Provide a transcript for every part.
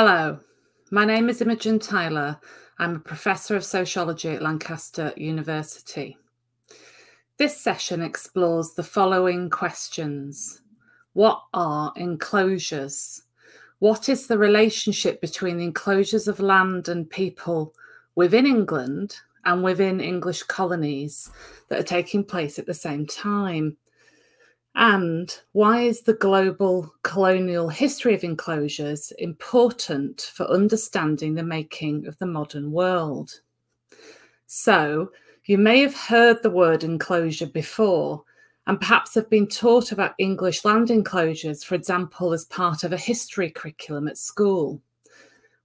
Hello, my name is Imogen Tyler. I'm a professor of sociology at Lancaster University. This session explores the following questions What are enclosures? What is the relationship between the enclosures of land and people within England and within English colonies that are taking place at the same time? And why is the global colonial history of enclosures important for understanding the making of the modern world? So, you may have heard the word enclosure before, and perhaps have been taught about English land enclosures, for example, as part of a history curriculum at school.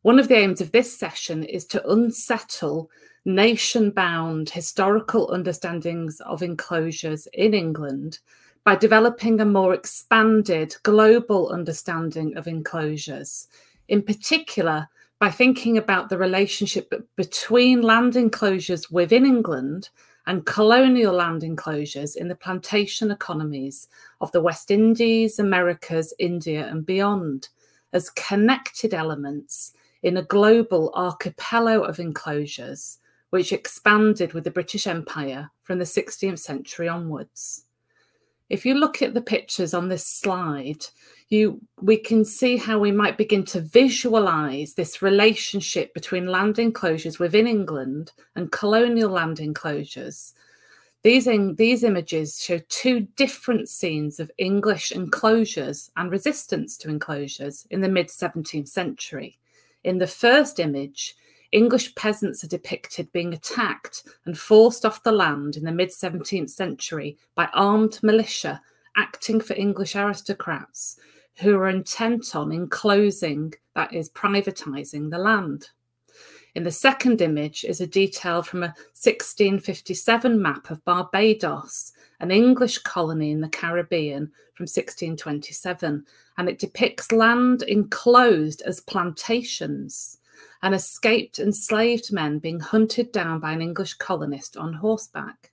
One of the aims of this session is to unsettle nation bound historical understandings of enclosures in England by developing a more expanded global understanding of enclosures, in particular by thinking about the relationship between land enclosures within England and colonial land enclosures in the plantation economies of the West Indies, Americas, India, and beyond as connected elements in a global archipelago of enclosures which expanded with the British Empire from the 16th century onwards. If you look at the pictures on this slide, you we can see how we might begin to visualize this relationship between land enclosures within England and colonial land enclosures. These, in, these images show two different scenes of English enclosures and resistance to enclosures in the mid 17th century. In the first image, English peasants are depicted being attacked and forced off the land in the mid 17th century by armed militia acting for English aristocrats who are intent on enclosing, that is, privatising the land. In the second image is a detail from a 1657 map of Barbados, an English colony in the Caribbean from 1627, and it depicts land enclosed as plantations and escaped enslaved men being hunted down by an English colonist on horseback.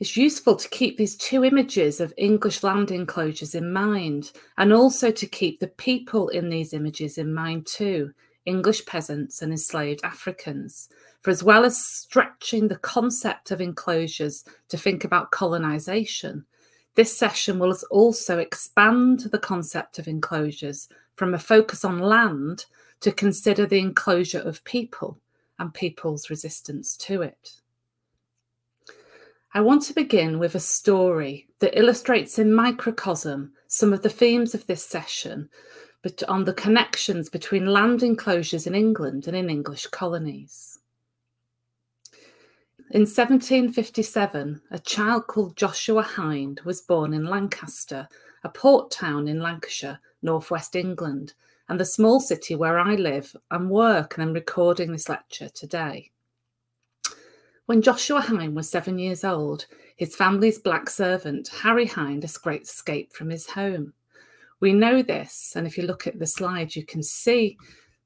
It's useful to keep these two images of English land enclosures in mind, and also to keep the people in these images in mind too English peasants and enslaved Africans. For as well as stretching the concept of enclosures to think about colonisation, this session will also expand the concept of enclosures from a focus on land to consider the enclosure of people and people's resistance to it. I want to begin with a story that illustrates in microcosm some of the themes of this session, but on the connections between land enclosures in England and in English colonies. In 1757, a child called Joshua Hind was born in Lancaster, a port town in Lancashire, northwest England, and the small city where I live and work and I'm recording this lecture today. When Joshua Hind was seven years old, his family's black servant, Harry Hind, escaped from his home. We know this, and if you look at the slide, you can see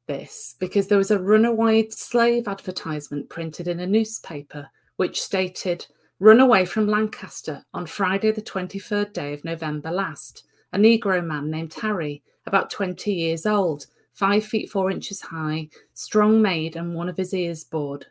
this because there was a runaway slave advertisement printed in a newspaper which stated, Run away from Lancaster on Friday, the 23rd day of November last. A Negro man named Harry about 20 years old, five feet four inches high, strong made, and one of his ears bored.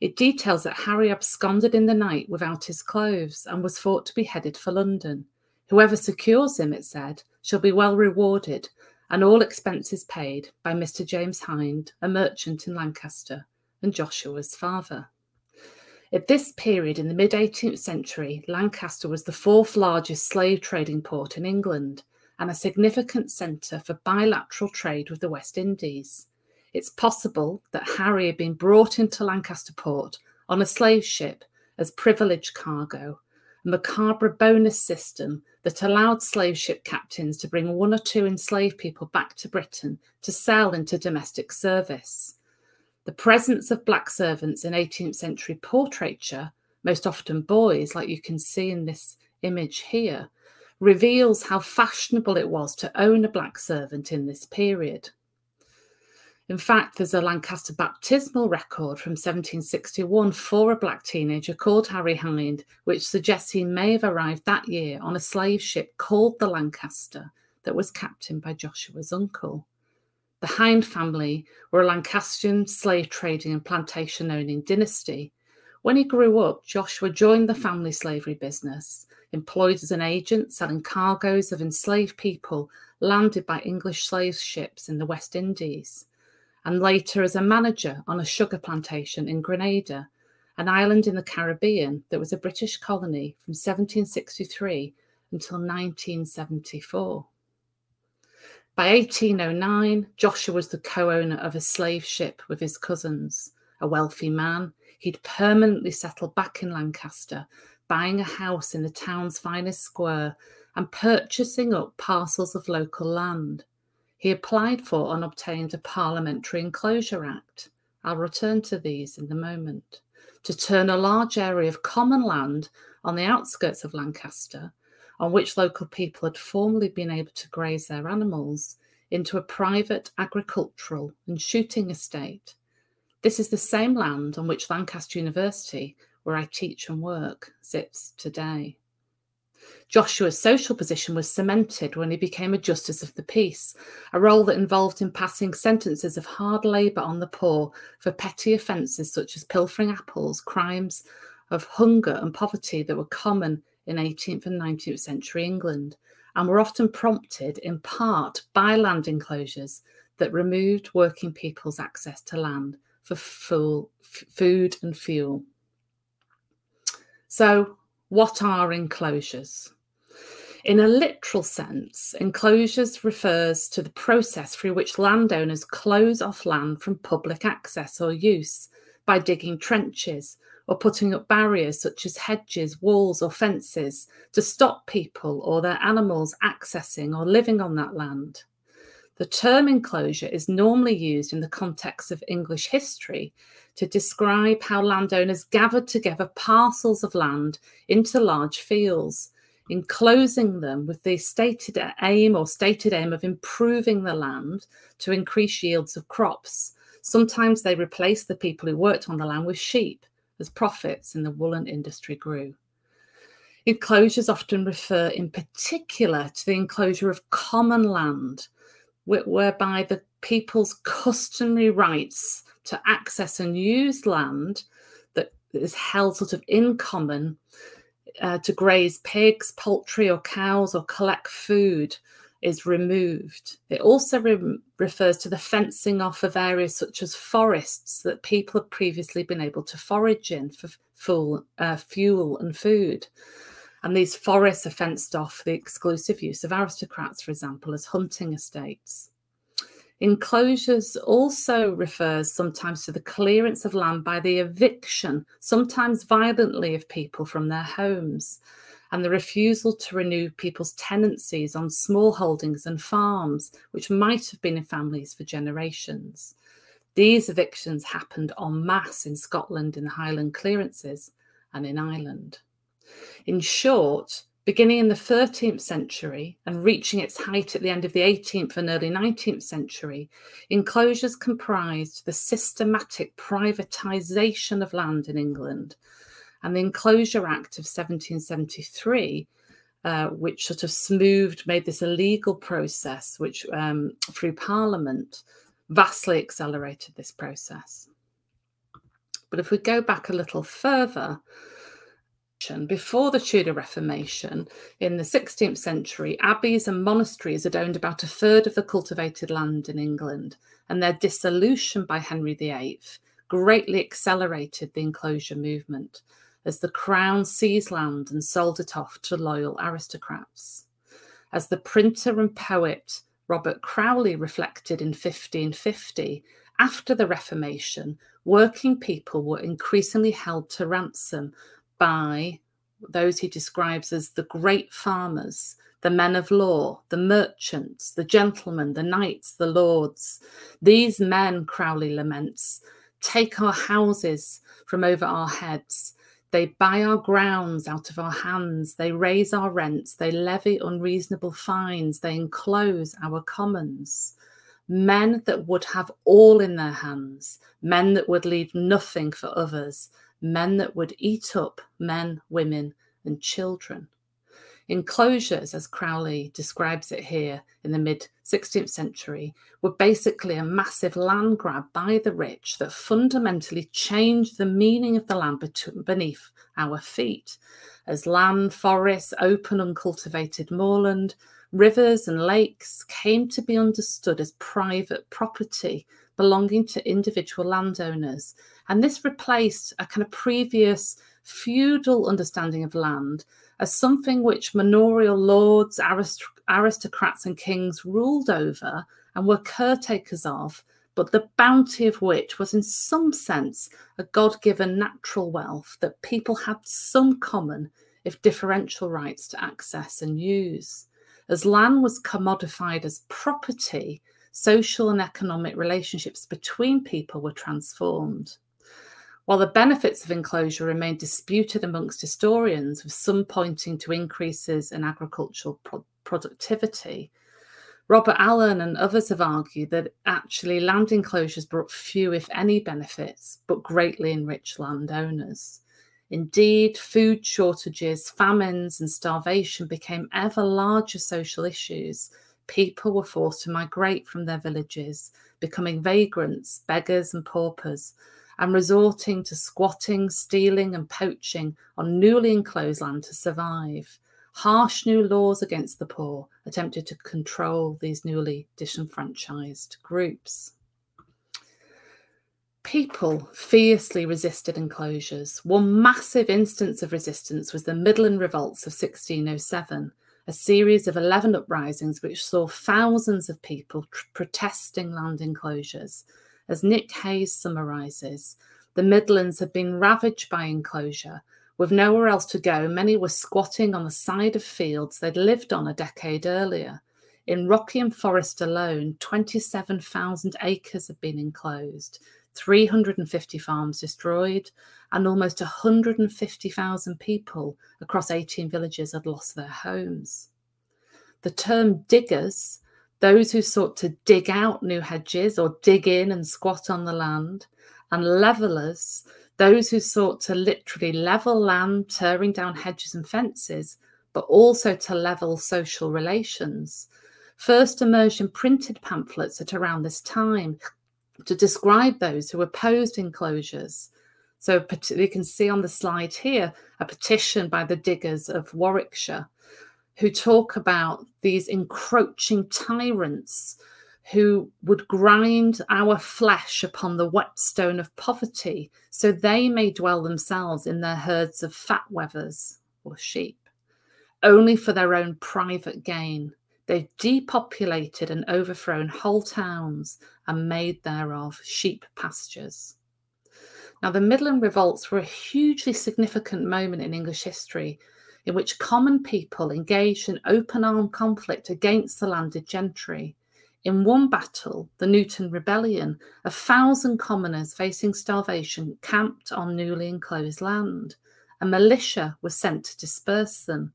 It details that Harry absconded in the night without his clothes and was thought to be headed for London. Whoever secures him, it said, shall be well rewarded, and all expenses paid by Mr. James Hind, a merchant in Lancaster, and Joshua's father. At this period in the mid 18th century, Lancaster was the fourth largest slave trading port in England and a significant centre for bilateral trade with the West Indies. It's possible that Harry had been brought into Lancaster Port on a slave ship as privileged cargo, a macabre bonus system that allowed slave ship captains to bring one or two enslaved people back to Britain to sell into domestic service. The presence of black servants in 18th century portraiture, most often boys, like you can see in this image here, reveals how fashionable it was to own a black servant in this period. In fact, there's a Lancaster baptismal record from 1761 for a black teenager called Harry Hind, which suggests he may have arrived that year on a slave ship called the Lancaster that was captained by Joshua's uncle. The Hind family were a Lancastrian slave trading and plantation owning dynasty. When he grew up, Joshua joined the family slavery business, employed as an agent selling cargoes of enslaved people landed by English slave ships in the West Indies, and later as a manager on a sugar plantation in Grenada, an island in the Caribbean that was a British colony from 1763 until 1974. By 1809, Joshua was the co owner of a slave ship with his cousins. A wealthy man, he'd permanently settled back in Lancaster, buying a house in the town's finest square and purchasing up parcels of local land. He applied for and obtained a Parliamentary Enclosure Act. I'll return to these in a moment. To turn a large area of common land on the outskirts of Lancaster on which local people had formerly been able to graze their animals into a private agricultural and shooting estate. This is the same land on which Lancaster University, where I teach and work, sits today. Joshua's social position was cemented when he became a justice of the peace, a role that involved him passing sentences of hard labour on the poor for petty offences such as pilfering apples, crimes of hunger and poverty that were common in 18th and 19th century England and were often prompted in part by land enclosures that removed working people's access to land for full, food and fuel. So, what are enclosures? In a literal sense, enclosures refers to the process through which landowners close off land from public access or use by digging trenches or putting up barriers such as hedges, walls, or fences to stop people or their animals accessing or living on that land. The term enclosure is normally used in the context of English history to describe how landowners gathered together parcels of land into large fields, enclosing them with the stated aim or stated aim of improving the land to increase yields of crops. Sometimes they replaced the people who worked on the land with sheep as profits in the woolen industry grew. Enclosures often refer in particular to the enclosure of common land, whereby the people's customary rights to access and use land that is held sort of in common uh, to graze pigs, poultry, or cows, or collect food is removed. It also re- refers to the fencing off of areas such as forests that people have previously been able to forage in for uh, fuel and food. And these forests are fenced off for the exclusive use of aristocrats, for example, as hunting estates. Enclosures also refers sometimes to the clearance of land by the eviction, sometimes violently, of people from their homes and the refusal to renew people's tenancies on small holdings and farms, which might have been in families for generations. These evictions happened en masse in Scotland in the Highland clearances and in Ireland. In short, beginning in the 13th century and reaching its height at the end of the 18th and early 19th century, enclosures comprised the systematic privatisation of land in England and the Enclosure Act of 1773, uh, which sort of smoothed, made this a legal process, which um, through Parliament vastly accelerated this process. But if we go back a little further, before the Tudor Reformation, in the 16th century, abbeys and monasteries had owned about a third of the cultivated land in England, and their dissolution by Henry VIII greatly accelerated the enclosure movement as the crown seized land and sold it off to loyal aristocrats. As the printer and poet Robert Crowley reflected in 1550, after the Reformation, working people were increasingly held to ransom by those he describes as the great farmers, the men of law, the merchants, the gentlemen, the knights, the lords. These men, Crowley laments, take our houses from over our heads they buy our grounds out of our hands. They raise our rents. They levy unreasonable fines. They enclose our commons. Men that would have all in their hands, men that would leave nothing for others, men that would eat up men, women, and children. Enclosures, as Crowley describes it here in the mid 16th century were basically a massive land grab by the rich that fundamentally changed the meaning of the land beneath our feet. As land, forests, open, uncultivated moorland, rivers, and lakes came to be understood as private property belonging to individual landowners. And this replaced a kind of previous feudal understanding of land as something which manorial lords, arist- aristocrats, and kings ruled over and were caretakers of, but the bounty of which was, in some sense, a God given natural wealth that people had some common, if differential, rights to access and use. As land was commodified as property, social and economic relationships between people were transformed. While the benefits of enclosure remain disputed amongst historians, with some pointing to increases in agricultural pro- productivity, Robert Allen and others have argued that actually land enclosures brought few, if any, benefits, but greatly enriched landowners. Indeed, food shortages, famines, and starvation became ever larger social issues. People were forced to migrate from their villages, becoming vagrants, beggars, and paupers, and resorting to squatting, stealing, and poaching on newly enclosed land to survive. Harsh new laws against the poor attempted to control these newly disenfranchised groups. People fiercely resisted enclosures. One massive instance of resistance was the Midland Revolts of 1607, a series of 11 uprisings which saw thousands of people tr- protesting land enclosures. As Nick Hayes summarises, the Midlands had been ravaged by enclosure. With nowhere else to go, many were squatting on the side of fields they'd lived on a decade earlier. In Rockingham Forest alone, 27,000 acres had been enclosed, 350 farms destroyed, and almost 150,000 people across 18 villages had lost their homes. The term diggers those who sought to dig out new hedges or dig in and squat on the land, and levelers, those who sought to literally level land, tearing down hedges and fences, but also to level social relations, first emerged in printed pamphlets at around this time to describe those who opposed enclosures. So you can see on the slide here a petition by the diggers of Warwickshire who talk about these encroaching tyrants who would grind our flesh upon the whetstone of poverty, so they may dwell themselves in their herds of fat wethers or sheep, only for their own private gain. They've depopulated and overthrown whole towns and made thereof sheep pastures. Now, the Midland revolts were a hugely significant moment in English history in which common people engaged in open armed conflict against the landed gentry. In one battle, the Newton Rebellion, a thousand commoners facing starvation camped on newly enclosed land. A militia was sent to disperse them.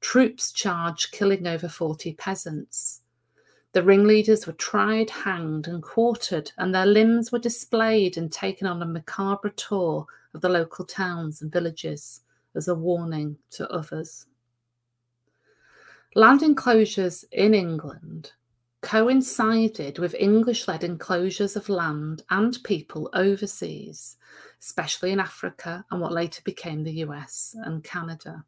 Troops charged, killing over 40 peasants. The ringleaders were tried, hanged, and quartered, and their limbs were displayed and taken on a macabre tour of the local towns and villages as a warning to others. Land enclosures in England coincided with English led enclosures of land and people overseas, especially in Africa and what later became the US and Canada.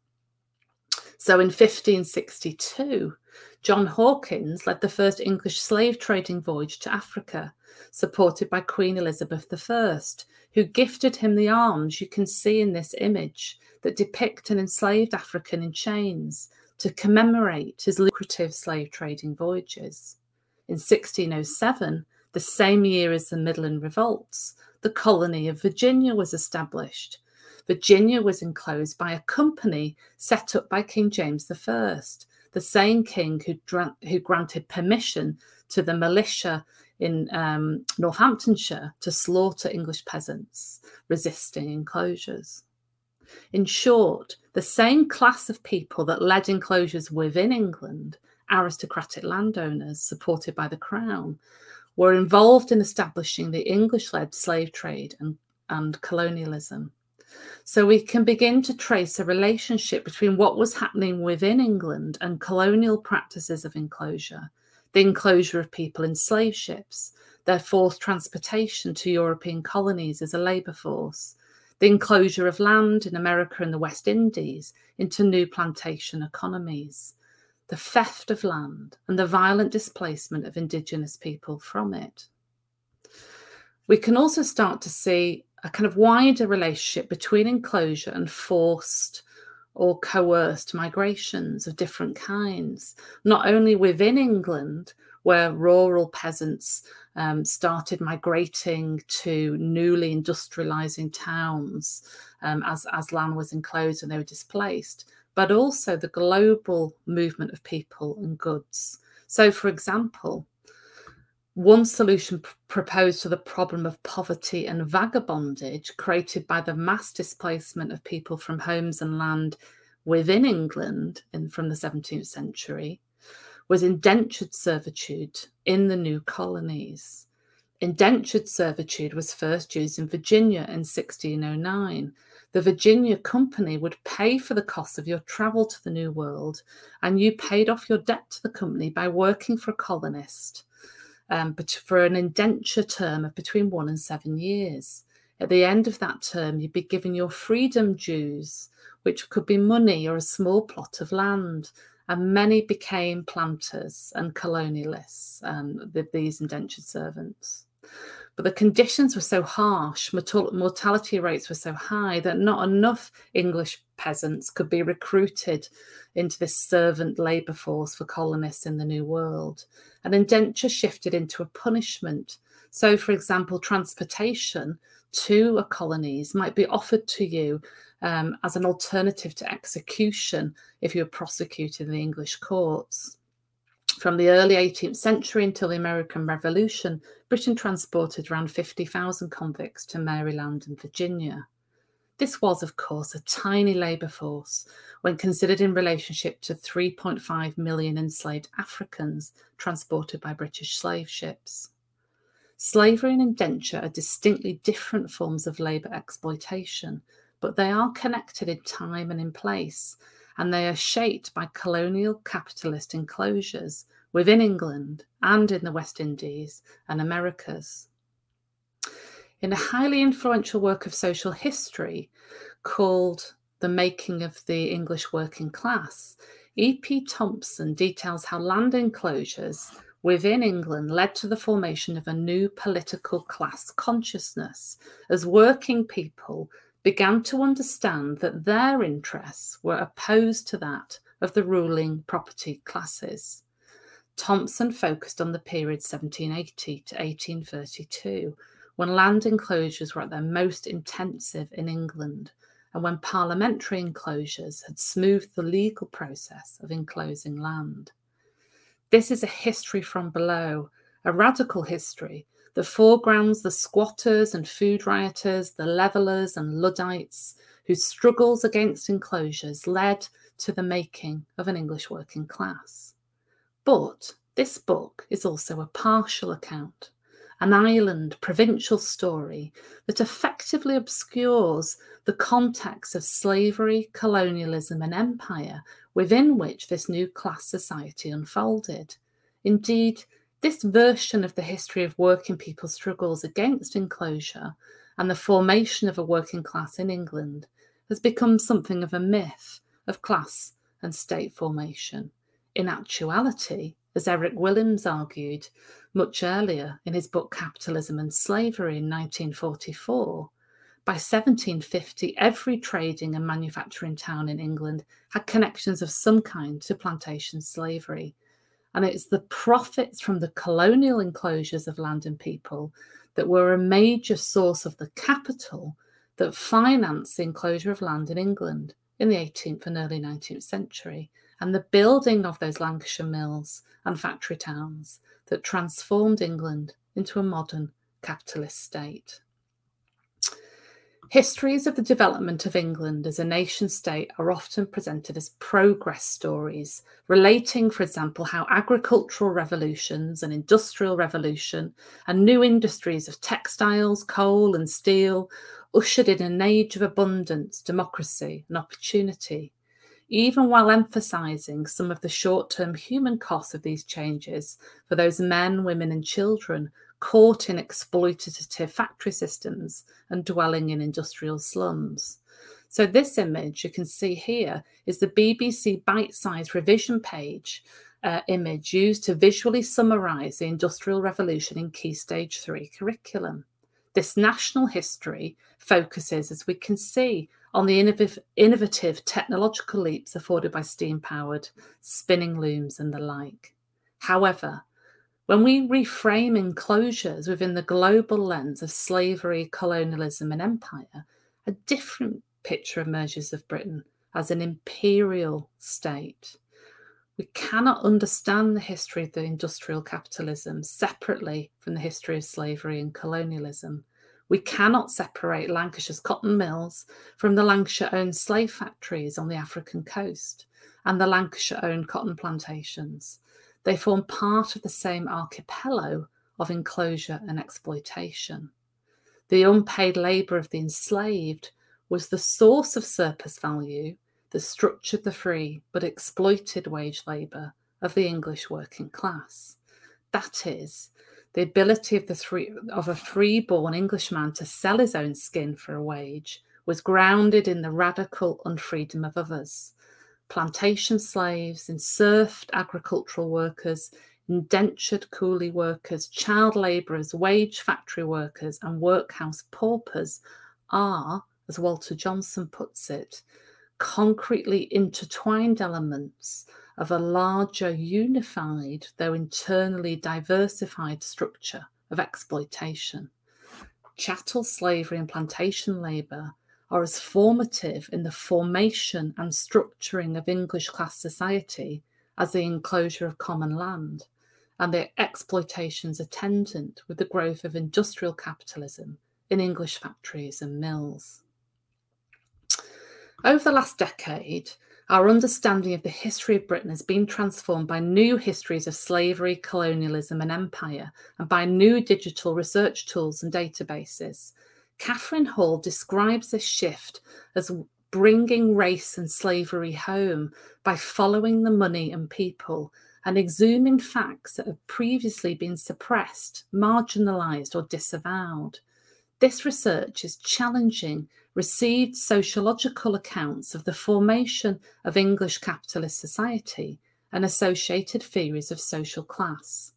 So in 1562, John Hawkins led the first English slave trading voyage to Africa, supported by Queen Elizabeth I, who gifted him the arms you can see in this image that depict an enslaved African in chains to commemorate his lucrative slave trading voyages. In 1607, the same year as the Midland Revolts, the colony of Virginia was established. Virginia was enclosed by a company set up by King James I, the same king who, who granted permission to the militia in um, Northamptonshire to slaughter English peasants resisting enclosures. In short, the same class of people that led enclosures within England, aristocratic landowners supported by the crown, were involved in establishing the English led slave trade and, and colonialism. So we can begin to trace a relationship between what was happening within England and colonial practices of enclosure, the enclosure of people in slave ships, their forced transportation to European colonies as a labour force, the enclosure of land in America and the West Indies into new plantation economies, the theft of land, and the violent displacement of Indigenous people from it. We can also start to see a kind of wider relationship between enclosure and forced or coerced migrations of different kinds, not only within England, where rural peasants um, started migrating to newly industrializing towns um, as, as land was enclosed and they were displaced, but also the global movement of people and goods. So, for example, one solution pr- proposed to the problem of poverty and vagabondage created by the mass displacement of people from homes and land within England in, from the 17th century was indentured servitude in the new colonies. Indentured servitude was first used in Virginia in 1609. The Virginia Company would pay for the cost of your travel to the New World, and you paid off your debt to the company by working for a colonist um, but for an indenture term of between one and seven years. At the end of that term, you'd be given your freedom dues, which could be money or a small plot of land. And many became planters and colonialists, um, these indentured servants. But the conditions were so harsh, mortality rates were so high that not enough English peasants could be recruited into this servant labour force for colonists in the New World. And indenture shifted into a punishment. So, for example, transportation to a colonies might be offered to you um, as an alternative to execution if you were prosecuted in the English courts. From the early 18th century until the American Revolution, Britain transported around 50,000 convicts to Maryland and Virginia. This was, of course, a tiny labour force when considered in relationship to 3.5 million enslaved Africans transported by British slave ships. Slavery and indenture are distinctly different forms of labour exploitation, but they are connected in time and in place, and they are shaped by colonial capitalist enclosures within England and in the West Indies and Americas. In a highly influential work of social history called The Making of the English Working Class, E.P. Thompson details how land enclosures within England led to the formation of a new political class consciousness as working people began to understand that their interests were opposed to that of the ruling property classes. Thompson focused on the period 1780 to 1832, when land enclosures were at their most intensive in England and when parliamentary enclosures had smoothed the legal process of enclosing land. This is a history from below, a radical history that foregrounds the squatters and food rioters, the levellers and Luddites, whose struggles against enclosures led to the making of an English working class. But this book is also a partial account, an island provincial story that effectively obscures the context of slavery, colonialism, and empire within which this new class society unfolded. Indeed, this version of the history of working people's struggles against enclosure and the formation of a working class in England has become something of a myth of class and state formation. In actuality, as Eric Williams argued much earlier in his book Capitalism and Slavery in 1944, by 1750, every trading and manufacturing town in England had connections of some kind to plantation slavery, and it's the profits from the colonial enclosures of land and people that were a major source of the capital that financed the enclosure of land in England in the 18th and early 19th century, and the building of those Lancashire mills and factory towns that transformed England into a modern capitalist state. Histories of the development of England as a nation state are often presented as progress stories, relating, for example, how agricultural revolutions and industrial revolution and new industries of textiles, coal, and steel ushered in an age of abundance, democracy, and opportunity. even while emphasizing some of the short term human costs of these changes for those men, women, and children caught in exploitative factory systems and dwelling in industrial slums. So, this image you can see here is the BBC bite sized revision page uh, image used to visually summarize the Industrial Revolution in Key Stage 3 curriculum. This national history focuses, as we can see, on the innovative technological leaps afforded by steam powered spinning looms and the like. However, when we reframe enclosures within the global lens of slavery, colonialism, and empire, a different picture emerges of Britain as an imperial state. We cannot understand the history of the industrial capitalism separately from the history of slavery and colonialism. We cannot separate Lancashire's cotton mills from the Lancashire owned slave factories on the African coast and the Lancashire owned cotton plantations. They form part of the same archipelago of enclosure and exploitation. The unpaid labour of the enslaved was the source of surplus value that structured the free but exploited wage labour of the English working class. That is, the ability of, the three, of a free-born Englishman to sell his own skin for a wage was grounded in the radical unfreedom of others. Plantation slaves, enserfed agricultural workers, indentured coolie workers, child labourers, wage factory workers, and workhouse paupers are, as Walter Johnson puts it, concretely intertwined elements of a larger, unified, though internally diversified structure of exploitation. Chattel slavery and plantation labour are as formative in the formation and structuring of English class society as the enclosure of common land and the exploitations attendant with the growth of industrial capitalism in English factories and mills. Over the last decade, our understanding of the history of Britain has been transformed by new histories of slavery, colonialism, and empire, and by new digital research tools and databases. Catherine Hall describes this shift as bringing race and slavery home by following the money and people and exhuming facts that have previously been suppressed, marginalised, or disavowed. This research is challenging received sociological accounts of the formation of English capitalist society and associated theories of social class.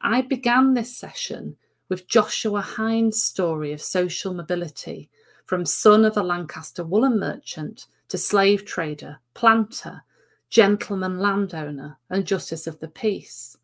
I began this session with Joshua Hind's story of social mobility from son of a Lancaster woolen merchant to slave trader, planter, gentleman landowner, and justice of the peace,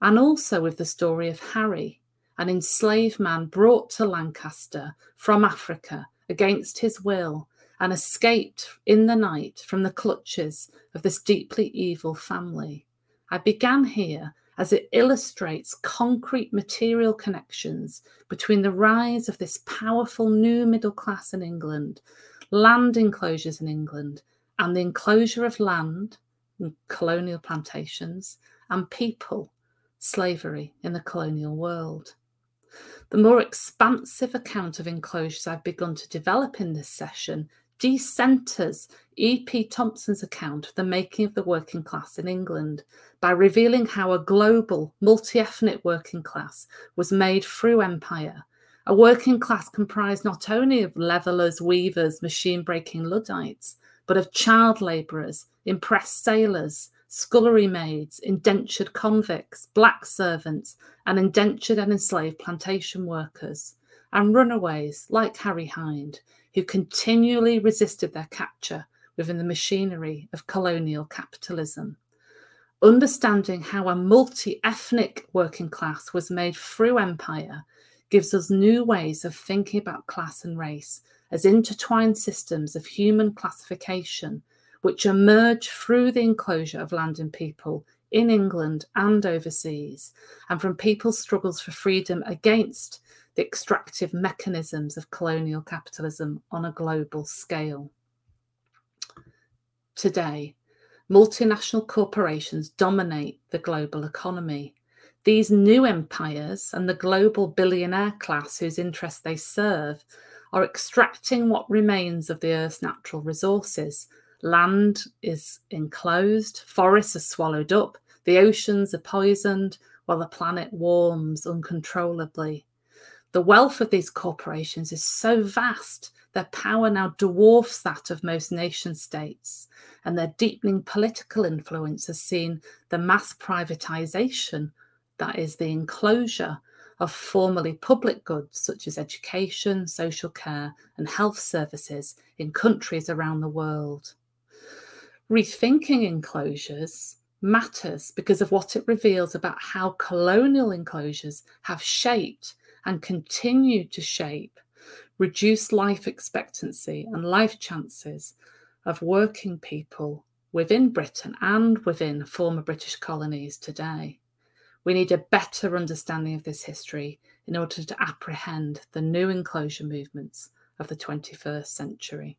and also with the story of Harry, an enslaved man brought to Lancaster from Africa against his will and escaped in the night from the clutches of this deeply evil family. I began here as it illustrates concrete material connections between the rise of this powerful new middle class in England, land enclosures in England, and the enclosure of land, colonial plantations, and people, slavery in the colonial world. The more expansive account of enclosures I've begun to develop in this session decenters E.P. Thompson's account of the making of the working class in England by revealing how a global, multi ethnic working class was made through empire. A working class comprised not only of levellers, weavers, machine breaking Luddites, but of child labourers, impressed sailors, scullery maids, indentured convicts, black servants, and indentured and enslaved plantation workers, and runaways like Harry Hind, who continually resisted their capture within the machinery of colonial capitalism. Understanding how a multi ethnic working class was made through empire gives us new ways of thinking about class and race as intertwined systems of human classification which emerge through the enclosure of land and people in England and overseas, and from people's struggles for freedom against the extractive mechanisms of colonial capitalism on a global scale. Today, multinational corporations dominate the global economy. These new empires and the global billionaire class whose interests they serve are extracting what remains of the Earth's natural resources Land is enclosed, forests are swallowed up, the oceans are poisoned, while the planet warms uncontrollably. The wealth of these corporations is so vast, their power now dwarfs that of most nation states, and their deepening political influence has seen the mass privatization, that is, the enclosure of formerly public goods such as education, social care, and health services in countries around the world. Rethinking enclosures matters because of what it reveals about how colonial enclosures have shaped and continue to shape reduced life expectancy and life chances of working people within Britain and within former British colonies today. We need a better understanding of this history in order to apprehend the new enclosure movements of the 21st century.